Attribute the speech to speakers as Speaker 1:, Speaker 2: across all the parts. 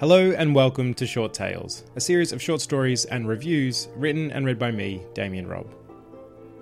Speaker 1: Hello and welcome to Short Tales, a series of short stories and reviews written and read by me, Damian Robb.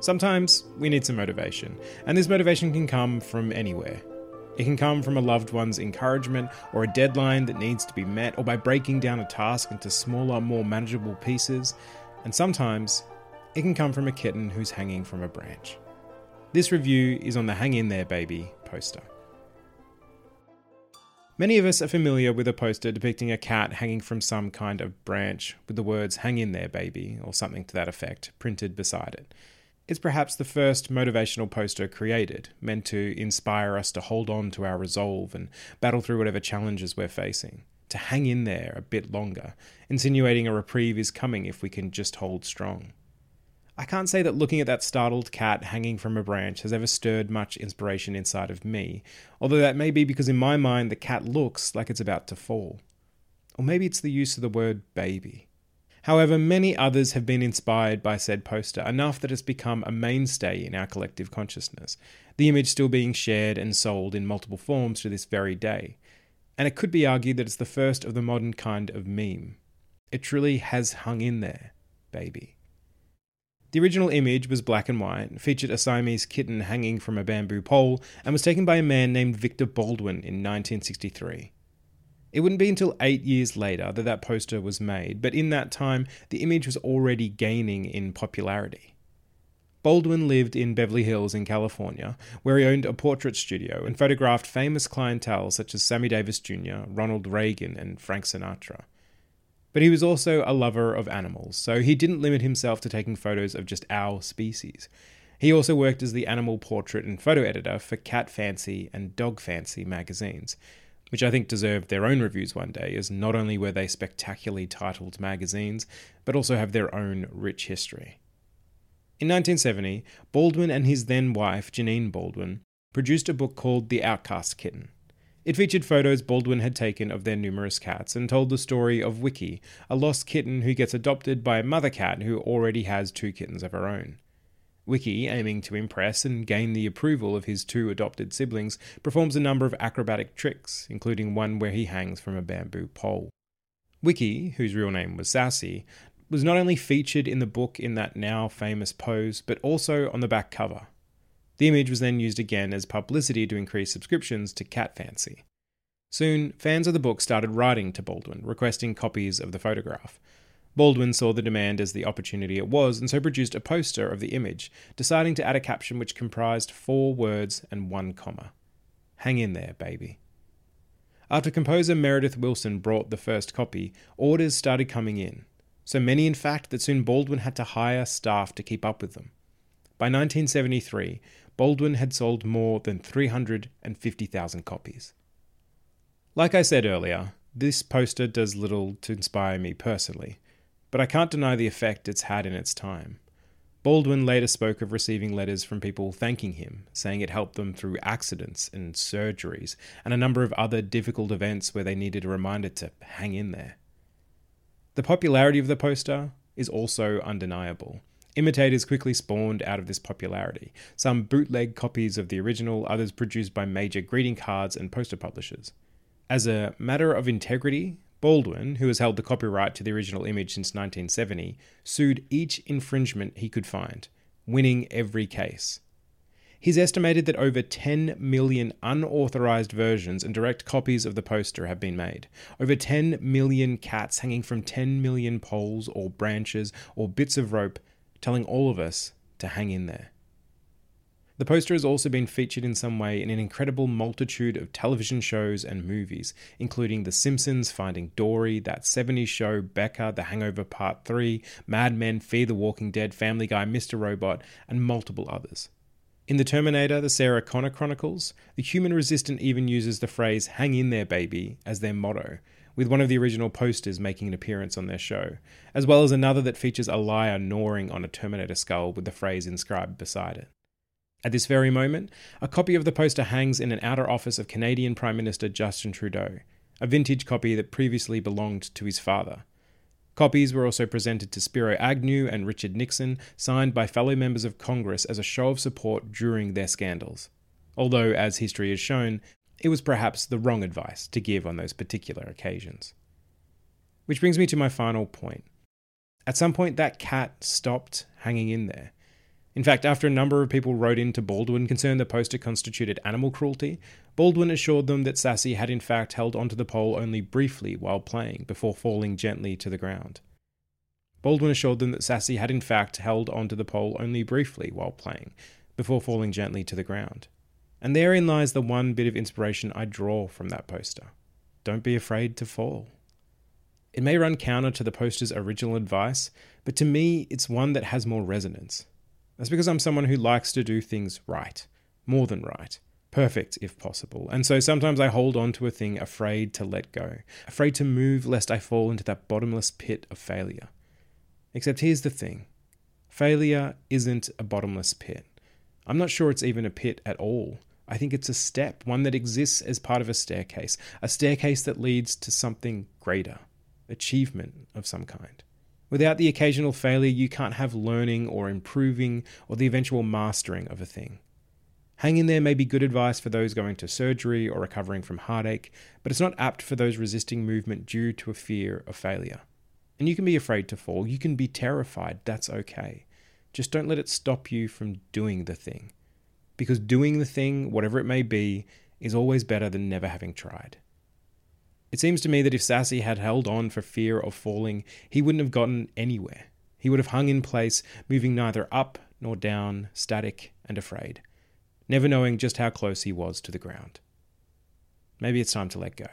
Speaker 1: Sometimes we need some motivation, and this motivation can come from anywhere. It can come from a loved one's encouragement, or a deadline that needs to be met, or by breaking down a task into smaller, more manageable pieces, and sometimes it can come from a kitten who's hanging from a branch. This review is on the Hang In There Baby poster. Many of us are familiar with a poster depicting a cat hanging from some kind of branch with the words Hang in there, baby, or something to that effect, printed beside it. It's perhaps the first motivational poster created, meant to inspire us to hold on to our resolve and battle through whatever challenges we're facing, to hang in there a bit longer, insinuating a reprieve is coming if we can just hold strong. I can't say that looking at that startled cat hanging from a branch has ever stirred much inspiration inside of me, although that may be because in my mind the cat looks like it's about to fall. Or maybe it's the use of the word baby. However, many others have been inspired by said poster enough that it's become a mainstay in our collective consciousness, the image still being shared and sold in multiple forms to this very day. And it could be argued that it's the first of the modern kind of meme. It truly has hung in there, baby. The original image was black and white, featured a Siamese kitten hanging from a bamboo pole, and was taken by a man named Victor Baldwin in 1963. It wouldn't be until eight years later that that poster was made, but in that time, the image was already gaining in popularity. Baldwin lived in Beverly Hills in California, where he owned a portrait studio and photographed famous clientele such as Sammy Davis Jr., Ronald Reagan, and Frank Sinatra. But he was also a lover of animals, so he didn't limit himself to taking photos of just our species. He also worked as the animal portrait and photo editor for Cat Fancy and Dog Fancy magazines, which I think deserved their own reviews one day, as not only were they spectacularly titled magazines, but also have their own rich history. In 1970, Baldwin and his then wife, Janine Baldwin, produced a book called The Outcast Kitten. It featured photos Baldwin had taken of their numerous cats and told the story of Wiki, a lost kitten who gets adopted by a mother cat who already has two kittens of her own. Wiki, aiming to impress and gain the approval of his two adopted siblings, performs a number of acrobatic tricks, including one where he hangs from a bamboo pole. Wiki, whose real name was Sassy, was not only featured in the book in that now famous pose, but also on the back cover, the image was then used again as publicity to increase subscriptions to Cat Fancy. Soon, fans of the book started writing to Baldwin, requesting copies of the photograph. Baldwin saw the demand as the opportunity it was, and so produced a poster of the image, deciding to add a caption which comprised four words and one comma Hang in there, baby. After composer Meredith Willson brought the first copy, orders started coming in. So many, in fact, that soon Baldwin had to hire staff to keep up with them. By 1973, Baldwin had sold more than 350,000 copies. Like I said earlier, this poster does little to inspire me personally, but I can't deny the effect it's had in its time. Baldwin later spoke of receiving letters from people thanking him, saying it helped them through accidents and surgeries and a number of other difficult events where they needed a reminder to hang in there. The popularity of the poster is also undeniable. Imitators quickly spawned out of this popularity, some bootleg copies of the original, others produced by major greeting cards and poster publishers. As a matter of integrity, Baldwin, who has held the copyright to the original image since 1970, sued each infringement he could find, winning every case. He's estimated that over 10 million unauthorized versions and direct copies of the poster have been made. Over 10 million cats hanging from 10 million poles or branches or bits of rope telling all of us to hang in there. The poster has also been featured in some way in an incredible multitude of television shows and movies, including The Simpsons, Finding Dory, That 70s Show, Becker, The Hangover Part 3, Mad Men, Fear the Walking Dead, Family Guy, Mr. Robot, and multiple others. In The Terminator, the Sarah Connor Chronicles, the human resistant even uses the phrase, hang in there, baby, as their motto, with one of the original posters making an appearance on their show, as well as another that features a liar gnawing on a Terminator skull with the phrase inscribed beside it. At this very moment, a copy of the poster hangs in an outer office of Canadian Prime Minister Justin Trudeau, a vintage copy that previously belonged to his father. Copies were also presented to Spiro Agnew and Richard Nixon, signed by fellow members of Congress as a show of support during their scandals. Although, as history has shown, it was perhaps the wrong advice to give on those particular occasions. Which brings me to my final point. At some point, that cat stopped hanging in there. In fact, after a number of people wrote in to Baldwin concerned the poster constituted animal cruelty, Baldwin assured them that Sassy had in fact held onto the pole only briefly while playing before falling gently to the ground. Baldwin assured them that Sassy had in fact held onto the pole only briefly while playing before falling gently to the ground. And therein lies the one bit of inspiration I draw from that poster. Don't be afraid to fall. It may run counter to the poster's original advice, but to me, it's one that has more resonance. That's because I'm someone who likes to do things right, more than right, perfect if possible. And so sometimes I hold on to a thing afraid to let go, afraid to move lest I fall into that bottomless pit of failure. Except here's the thing failure isn't a bottomless pit. I'm not sure it's even a pit at all. I think it's a step, one that exists as part of a staircase, a staircase that leads to something greater, achievement of some kind. Without the occasional failure, you can't have learning or improving or the eventual mastering of a thing. Hang in there may be good advice for those going to surgery or recovering from heartache, but it's not apt for those resisting movement due to a fear of failure. And you can be afraid to fall, you can be terrified, that's okay. Just don't let it stop you from doing the thing. Because doing the thing, whatever it may be, is always better than never having tried. It seems to me that if Sassy had held on for fear of falling, he wouldn't have gotten anywhere. He would have hung in place, moving neither up nor down, static and afraid, never knowing just how close he was to the ground. Maybe it's time to let go.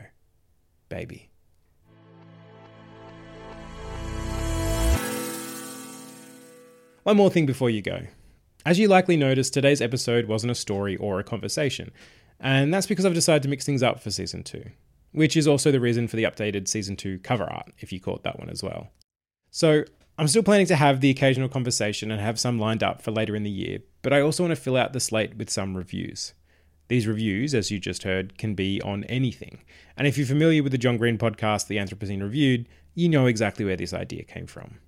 Speaker 1: Baby. One more thing before you go. As you likely noticed, today's episode wasn't a story or a conversation, and that's because I've decided to mix things up for season two which is also the reason for the updated season 2 cover art, if you caught that one as well. So, I'm still planning to have the occasional conversation and have some lined up for later in the year, but I also want to fill out the slate with some reviews. These reviews, as you just heard, can be on anything. And if you're familiar with the John Green podcast, The Anthropocene Reviewed, you know exactly where this idea came from.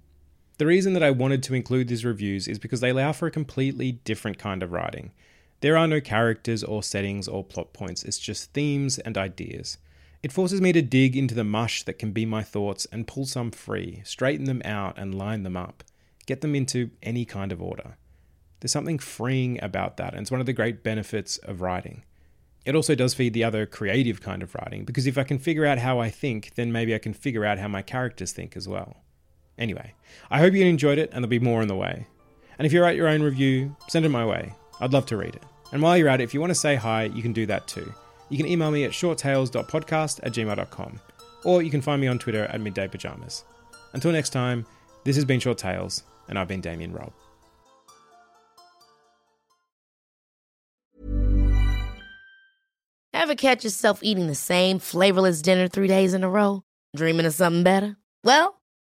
Speaker 1: The reason that I wanted to include these reviews is because they allow for a completely different kind of writing. There are no characters or settings or plot points, it's just themes and ideas. It forces me to dig into the mush that can be my thoughts and pull some free, straighten them out and line them up, get them into any kind of order. There's something freeing about that, and it's one of the great benefits of writing. It also does feed the other creative kind of writing, because if I can figure out how I think, then maybe I can figure out how my characters think as well. Anyway, I hope you enjoyed it, and there'll be more on the way. And if you write your own review, send it my way. I'd love to read it. And while you're at it, if you want to say hi, you can do that too you can email me at shorttales.podcast at gmail.com, or you can find me on Twitter at Midday Pajamas. Until next time, this has been Short Tales, and I've been Damian Robb.
Speaker 2: Ever catch yourself eating the same flavorless dinner three days in a row? Dreaming of something better? Well,